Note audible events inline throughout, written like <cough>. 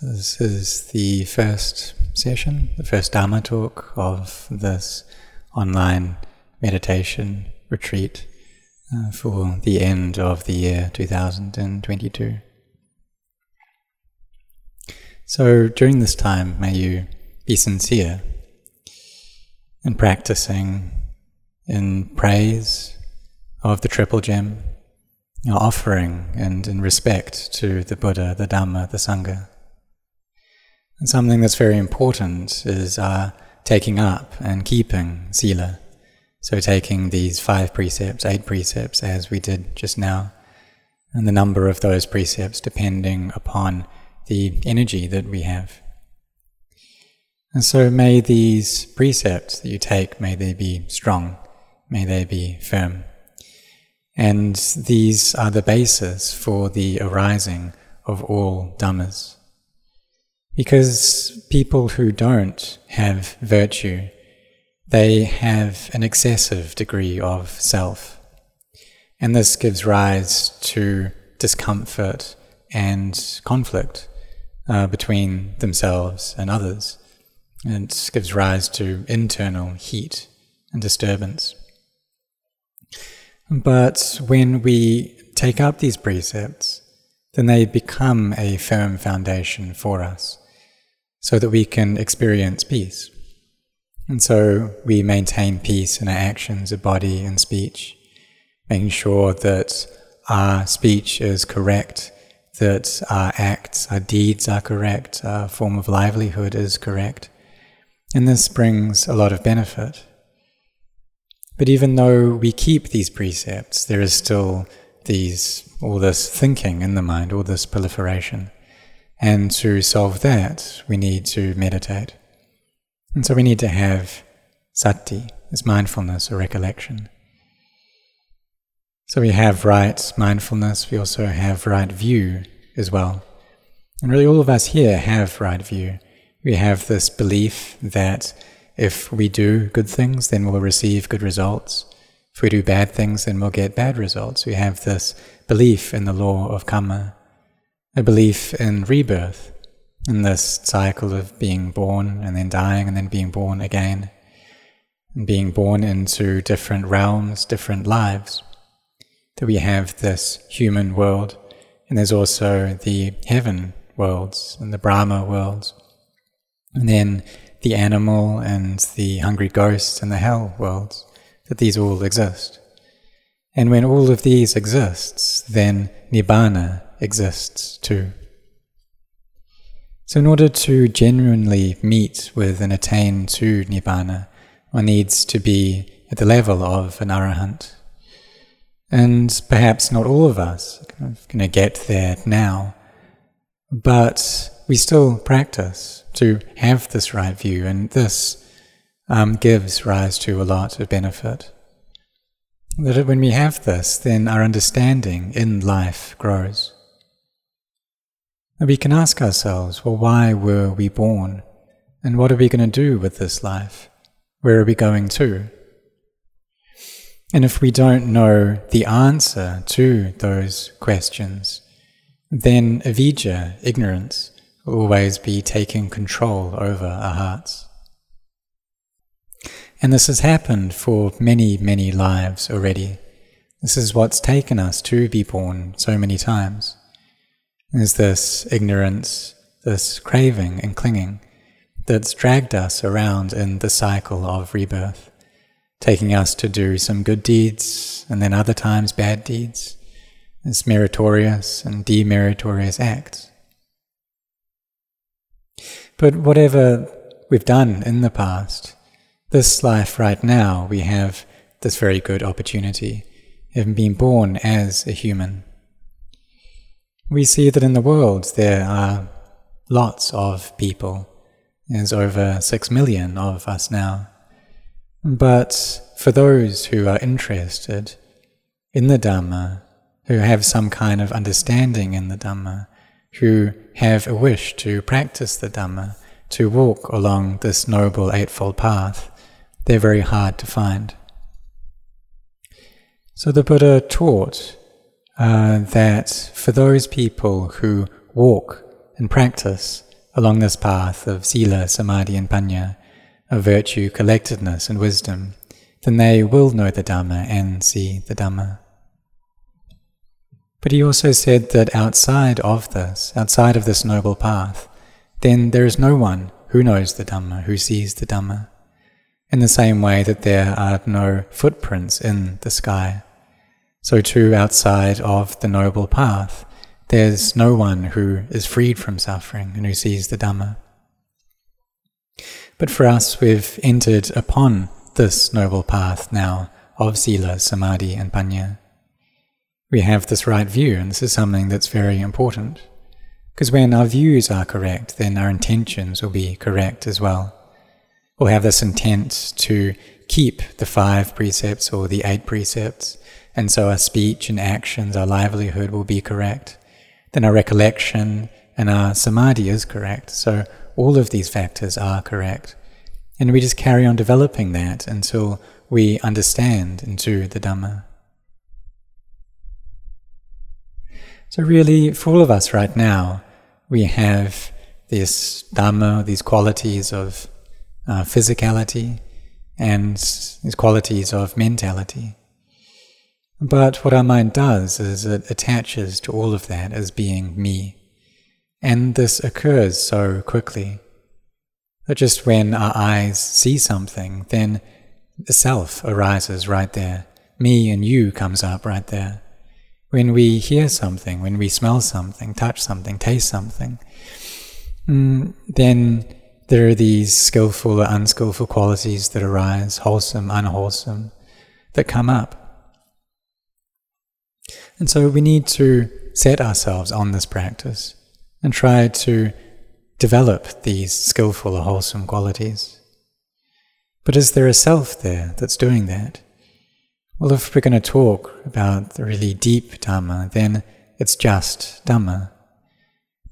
So, this is the first session, the first Dharma talk of this online meditation retreat uh, for the end of the year 2022. So, during this time, may you be sincere in practicing in praise of the Triple Gem, offering and in respect to the Buddha, the Dhamma, the Sangha. And something that's very important is uh, taking up and keeping sila. So taking these five precepts, eight precepts, as we did just now, and the number of those precepts depending upon the energy that we have. And so may these precepts that you take, may they be strong, may they be firm. And these are the basis for the arising of all dhammas. Because people who don't have virtue, they have an excessive degree of self. And this gives rise to discomfort and conflict uh, between themselves and others. And it gives rise to internal heat and disturbance. But when we take up these precepts, then they become a firm foundation for us so that we can experience peace. And so we maintain peace in our actions of body and speech, making sure that our speech is correct, that our acts, our deeds are correct, our form of livelihood is correct. And this brings a lot of benefit. But even though we keep these precepts, there is still these all this thinking in the mind, all this proliferation. And to solve that, we need to meditate. And so we need to have sati, this mindfulness or recollection. So we have right mindfulness, we also have right view as well. And really, all of us here have right view. We have this belief that if we do good things, then we'll receive good results. If we do bad things, then we'll get bad results. We have this belief in the law of karma a belief in rebirth, in this cycle of being born and then dying and then being born again, and being born into different realms, different lives. That we have this human world, and there's also the heaven worlds and the Brahma worlds, and then the animal and the hungry ghosts and the hell worlds, that these all exist. And when all of these exists, then Nibbana exists too. So, in order to genuinely meet with and attain to Nibbana, one needs to be at the level of an arahant. And perhaps not all of us are going to get there now, but we still practice to have this right view, and this um, gives rise to a lot of benefit. That when we have this, then our understanding in life grows. And we can ask ourselves, well, why were we born? And what are we going to do with this life? Where are we going to? And if we don't know the answer to those questions, then avidya, ignorance, will always be taking control over our hearts. And this has happened for many, many lives already. This is what's taken us to be born so many times is this ignorance, this craving and clinging that's dragged us around in the cycle of rebirth, taking us to do some good deeds and then other times bad deeds, as meritorious and demeritorious acts. But whatever we've done in the past, this life right now, we have this very good opportunity, having being born as a human we see that in the world there are lots of people. There's over six million of us now. But for those who are interested in the Dhamma, who have some kind of understanding in the Dhamma, who have a wish to practice the Dhamma, to walk along this noble Eightfold Path, they're very hard to find. So the Buddha taught uh, that for those people who walk and practice along this path of sila, samadhi, and panya, of virtue, collectedness, and wisdom, then they will know the Dhamma and see the Dhamma. But he also said that outside of this, outside of this noble path, then there is no one who knows the Dhamma, who sees the Dhamma. In the same way that there are no footprints in the sky, so too outside of the noble path, there's no one who is freed from suffering and who sees the Dhamma. But for us, we've entered upon this noble path now of Sila, Samadhi, and Panya. We have this right view, and this is something that's very important. Because when our views are correct, then our intentions will be correct as well. We'll have this intent to keep the five precepts or the eight precepts, and so our speech and actions, our livelihood will be correct. Then our recollection and our samadhi is correct. So all of these factors are correct. And we just carry on developing that until we understand into the Dhamma. So, really, for all of us right now, we have this Dhamma, these qualities of uh, physicality and these qualities of mentality. But what our mind does is it attaches to all of that as being me. And this occurs so quickly that just when our eyes see something, then the self arises right there. Me and you comes up right there. When we hear something, when we smell something, touch something, taste something, mm, then there are these skillful or unskillful qualities that arise, wholesome, unwholesome, that come up. And so we need to set ourselves on this practice and try to develop these skillful or wholesome qualities. But is there a self there that's doing that? Well, if we're going to talk about the really deep Dhamma, then it's just Dhamma.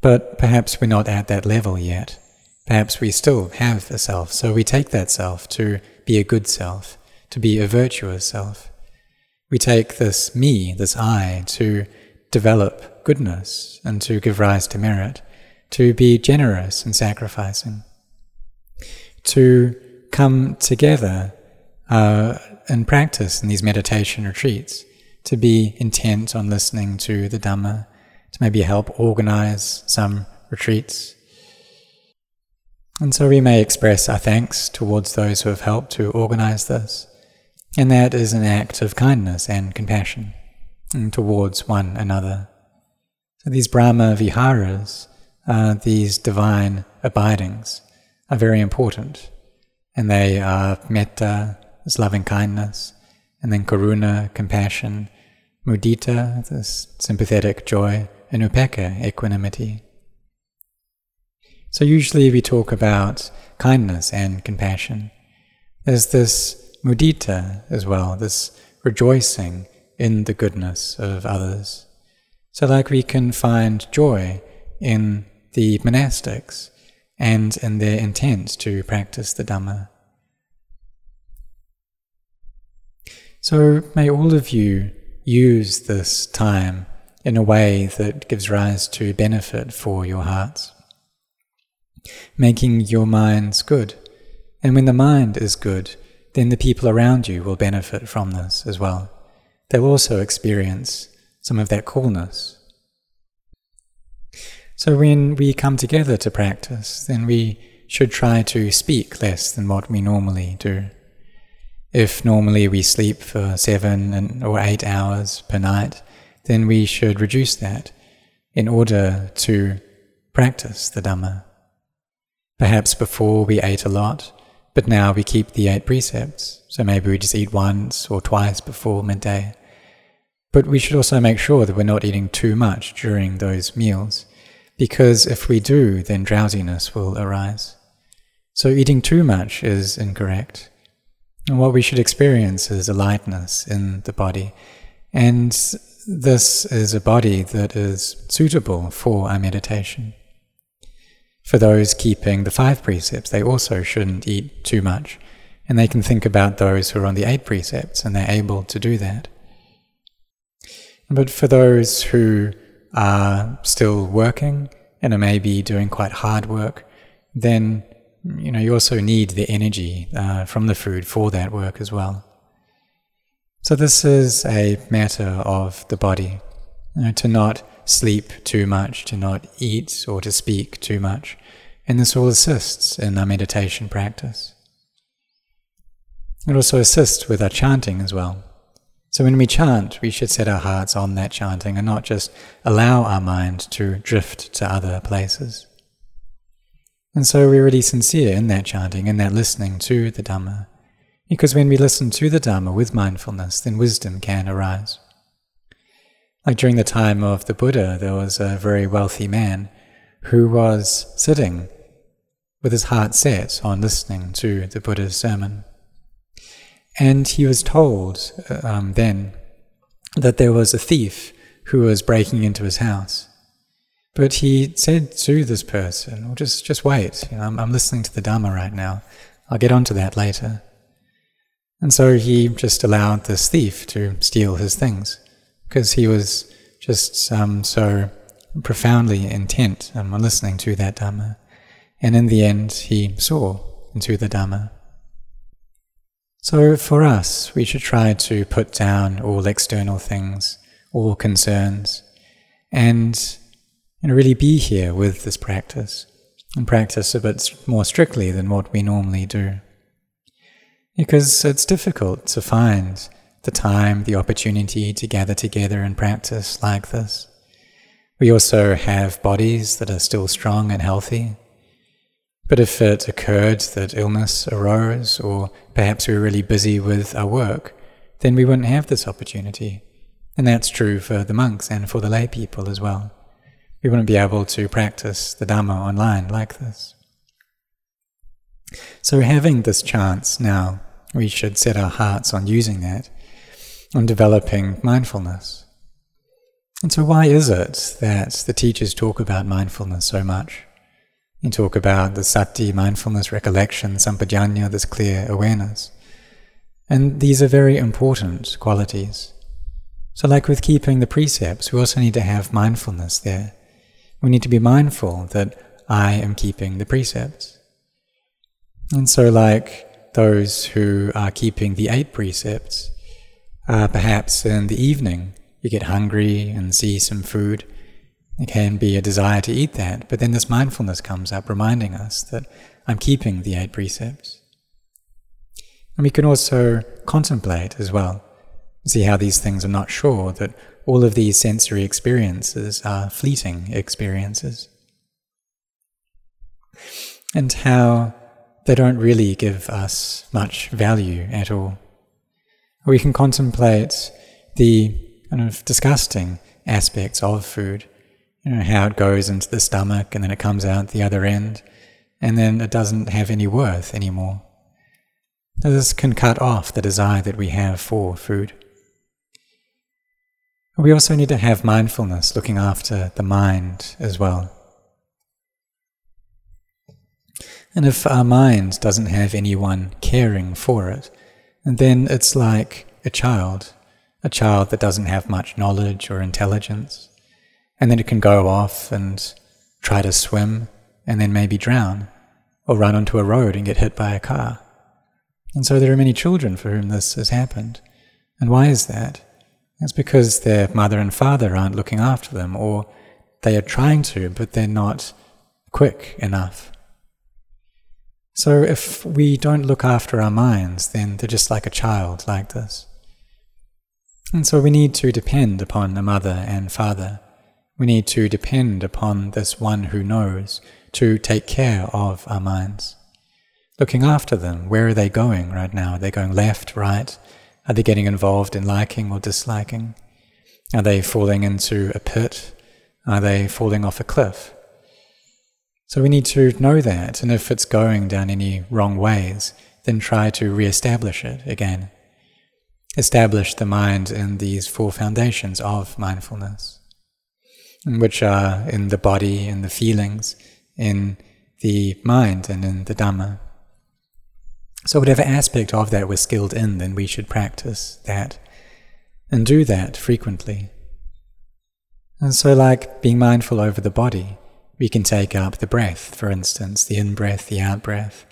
But perhaps we're not at that level yet. Perhaps we still have a self, so we take that self to be a good self, to be a virtuous self. We take this me, this I, to develop goodness and to give rise to merit, to be generous and sacrificing, to come together uh, and practice in these meditation retreats, to be intent on listening to the Dhamma, to maybe help organize some retreats. And so we may express our thanks towards those who have helped to organize this, and that is an act of kindness and compassion towards one another. So these Brahma Viharas, uh, these divine abidings, are very important, and they are metta, this loving kindness, and then karuna, compassion, mudita, this sympathetic joy, and upekkha, equanimity. So usually we talk about kindness and compassion. There's this mudita as well, this rejoicing in the goodness of others. So like we can find joy in the monastics and in their intent to practice the Dhamma. So may all of you use this time in a way that gives rise to benefit for your hearts, making your minds good. And when the mind is good, then the people around you will benefit from this as well. They'll also experience some of that coolness. So when we come together to practice, then we should try to speak less than what we normally do. If normally we sleep for seven or eight hours per night, then we should reduce that in order to practice the Dhamma. Perhaps before we ate a lot, but now we keep the eight precepts, so maybe we just eat once or twice before midday. But we should also make sure that we're not eating too much during those meals, because if we do, then drowsiness will arise. So eating too much is incorrect. And what we should experience is a lightness in the body. And this is a body that is suitable for our meditation. For those keeping the five precepts, they also shouldn't eat too much. And they can think about those who are on the eight precepts and they're able to do that. But for those who are still working and are maybe doing quite hard work, then you know you also need the energy uh, from the food for that work as well. So this is a matter of the body, you know, to not sleep too much, to not eat or to speak too much, and this all assists in our meditation practice. It also assists with our chanting as well. So when we chant, we should set our hearts on that chanting and not just allow our mind to drift to other places. And so we're really sincere in that chanting, in that listening to the Dhamma. Because when we listen to the Dhamma with mindfulness, then wisdom can arise. Like during the time of the Buddha, there was a very wealthy man who was sitting with his heart set on listening to the Buddha's sermon. And he was told uh, um, then that there was a thief who was breaking into his house. But he said to this person, well, just, just wait, you know, I'm, I'm listening to the Dhamma right now. I'll get onto that later. And so he just allowed this thief to steal his things because he was just um, so profoundly intent on listening to that Dhamma. And in the end, he saw into the Dhamma. So for us, we should try to put down all external things, all concerns, and you know, really be here with this practice, and practice a bit more strictly than what we normally do. Because it's difficult to find the time, the opportunity to gather together and practice like this. We also have bodies that are still strong and healthy, but if it occurred that illness arose, or perhaps we were really busy with our work, then we wouldn't have this opportunity. And that's true for the monks and for the lay people as well. We wouldn't be able to practice the Dhamma online like this. So, having this chance now, we should set our hearts on using that, on developing mindfulness. And so, why is it that the teachers talk about mindfulness so much? You talk about the sati, mindfulness, recollection, sampajanya, this clear awareness. And these are very important qualities. So, like with keeping the precepts, we also need to have mindfulness there. We need to be mindful that I am keeping the precepts. And so, like those who are keeping the eight precepts, uh, perhaps in the evening you get hungry and see some food it can be a desire to eat that, but then this mindfulness comes up reminding us that I'm keeping the eight precepts. And we can also contemplate as well, see how these things are not sure, that all of these sensory experiences are fleeting experiences. And how they don't really give us much value at all. We can contemplate the kind of disgusting aspects of food you know, how it goes into the stomach and then it comes out the other end, and then it doesn't have any worth anymore. This can cut off the desire that we have for food. We also need to have mindfulness looking after the mind as well. And if our mind doesn't have anyone caring for it, then it's like a child, a child that doesn't have much knowledge or intelligence. And then it can go off and try to swim and then maybe drown or run onto a road and get hit by a car. And so there are many children for whom this has happened. And why is that? It's because their mother and father aren't looking after them, or they are trying to, but they're not quick enough. So if we don't look after our minds, then they're just like a child like this. And so we need to depend upon a mother and father we need to depend upon this one who knows to take care of our minds. Looking after them, where are they going right now? Are they going left, right? Are they getting involved in liking or disliking? Are they falling into a pit? Are they falling off a cliff? So we need to know that, and if it's going down any wrong ways, then try to re-establish it again. Establish the mind in these four foundations of mindfulness which are in the body, in the feelings, in the mind, and in the Dhamma. So, whatever aspect of that we're skilled in, then we should practice that and do that frequently. And so, like being mindful over the body, we can take up the breath, for instance, the in breath, the out breath.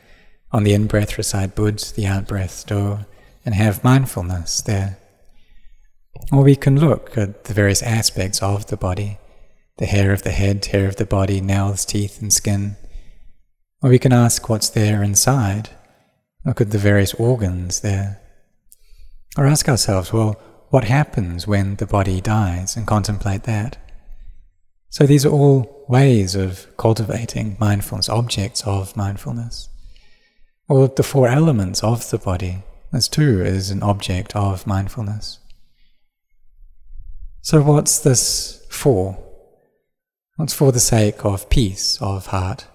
On the in breath, recite Bud, the out breath, Do, and have mindfulness there. Or we can look at the various aspects of the body the hair of the head, hair of the body, nails, teeth, and skin. Or we can ask what's there inside. Look at the various organs there. Or ask ourselves, well, what happens when the body dies, and contemplate that. So these are all ways of cultivating mindfulness, objects of mindfulness. Or the four elements of the body, as too is an object of mindfulness. So what's this for? What's for the sake of peace of heart,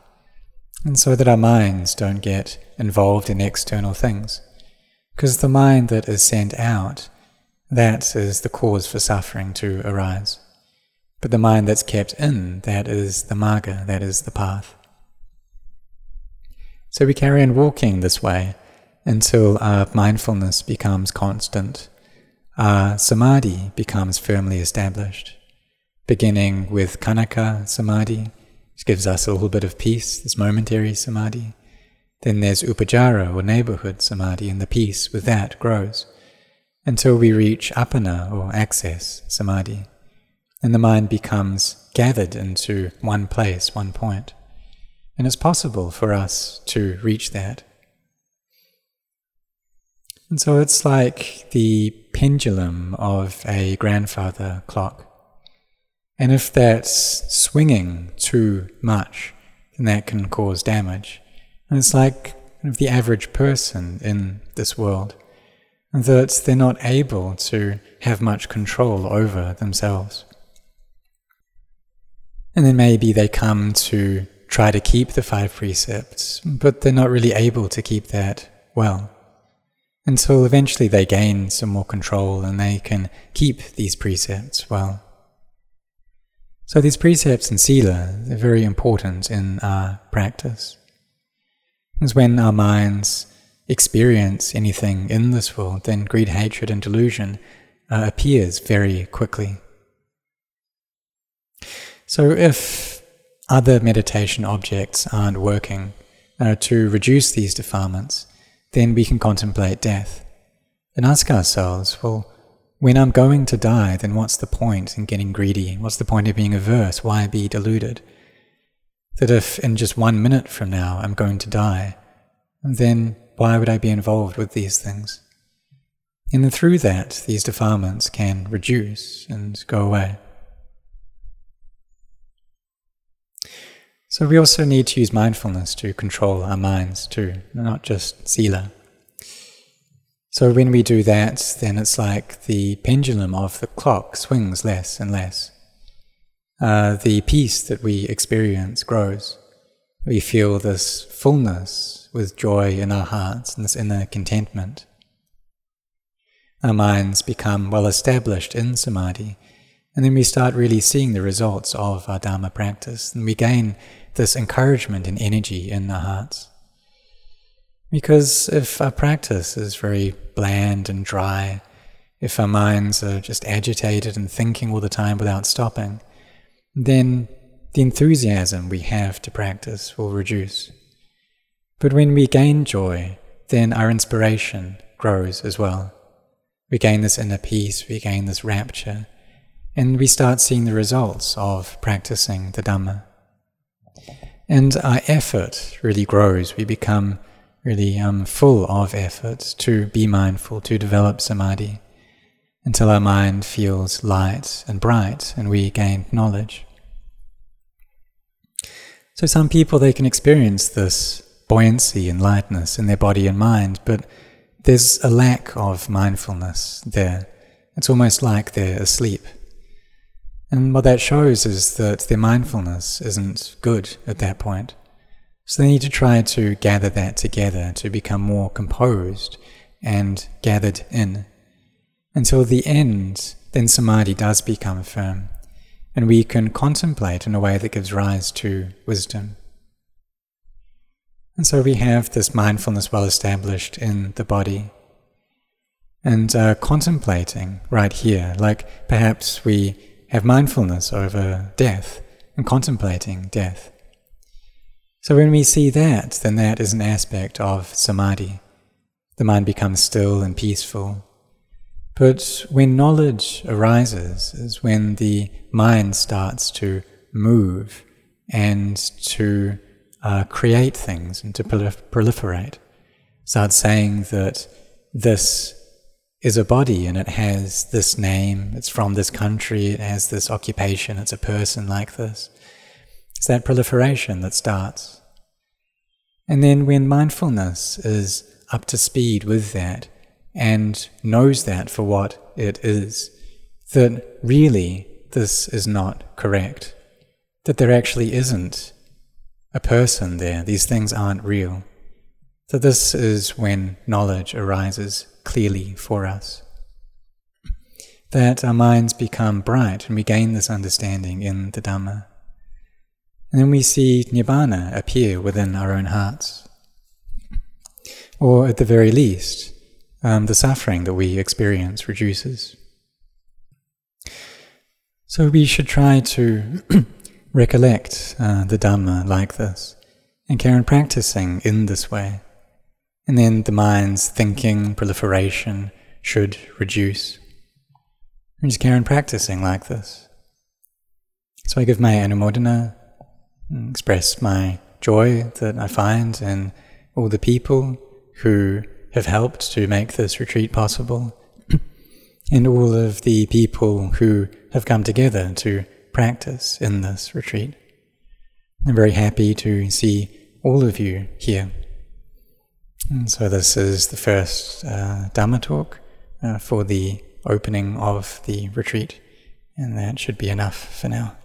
and so that our minds don't get involved in external things. Because the mind that is sent out, that is the cause for suffering to arise. But the mind that's kept in, that is the marga, that is the path. So we carry on walking this way until our mindfulness becomes constant, our samadhi becomes firmly established, beginning with khanika samadhi, which gives us a little bit of peace, this momentary samadhi. Then there's upacara or neighborhood samadhi, and the peace with that grows until we reach appana or access samadhi and the mind becomes gathered into one place, one point. And it's possible for us to reach that. And so it's like the pendulum of a grandfather clock. And if that's swinging too much, then that can cause damage. And it's like the average person in this world, that they're not able to have much control over themselves. And then maybe they come to try to keep the five precepts, but they're not really able to keep that well. Until eventually they gain some more control and they can keep these precepts well. So these precepts and sila are very important in our practice. It's when our minds experience anything in this world, then greed, hatred, and delusion uh, appears very quickly. So, if other meditation objects aren't working uh, to reduce these defilements, then we can contemplate death and ask ourselves, well, when I'm going to die, then what's the point in getting greedy? What's the point of being averse? Why be deluded? That if in just one minute from now I'm going to die, then why would I be involved with these things? And through that, these defilements can reduce and go away. So we also need to use mindfulness to control our minds too, not just sila. So when we do that, then it's like the pendulum of the clock swings less and less. Uh, the peace that we experience grows. We feel this fullness with joy in our hearts and this inner contentment. Our minds become well established in samadhi, and then we start really seeing the results of our Dharma practice, and we gain this encouragement and energy in the hearts. Because if our practice is very bland and dry, if our minds are just agitated and thinking all the time without stopping, then the enthusiasm we have to practice will reduce. But when we gain joy, then our inspiration grows as well. We gain this inner peace, we gain this rapture, and we start seeing the results of practicing the Dhamma. And our effort really grows. We become really um, full of effort to be mindful, to develop samadhi, until our mind feels light and bright and we gain knowledge. So, some people they can experience this buoyancy and lightness in their body and mind, but there's a lack of mindfulness there. It's almost like they're asleep. And what that shows is that their mindfulness isn't good at that point. So they need to try to gather that together to become more composed and gathered in. Until the end, then samadhi does become firm, and we can contemplate in a way that gives rise to wisdom. And so we have this mindfulness well established in the body. And uh, contemplating right here, like perhaps we have mindfulness over death, and contemplating death. So when we see that, then that is an aspect of samadhi. The mind becomes still and peaceful. But when knowledge arises, is when the mind starts to move and to uh, create things and to prolif- proliferate. Start saying that this is a body and it has this name, it's from this country, it has this occupation, it's a person like this. It's that proliferation that starts. And then when mindfulness is up to speed with that and knows that for what it is, that really this is not correct, that there actually isn't a person there, these things aren't real. that this is when knowledge arises clearly for us. That our minds become bright and we gain this understanding in the Dhamma. And then we see Nibbana appear within our own hearts. Or at the very least, um, the suffering that we experience reduces. So we should try to <clears throat> recollect uh, the Dhamma like this and carry on practicing in this way. And then the mind's thinking, proliferation should reduce. Carry on practicing like this. So I give my anumodana, express my joy that I find in all the people who have helped to make this retreat possible, <clears throat> and all of the people who have come together to practice in this retreat. I'm very happy to see all of you here. And so, this is the first uh, Dhamma talk uh, for the opening of the retreat, and that should be enough for now.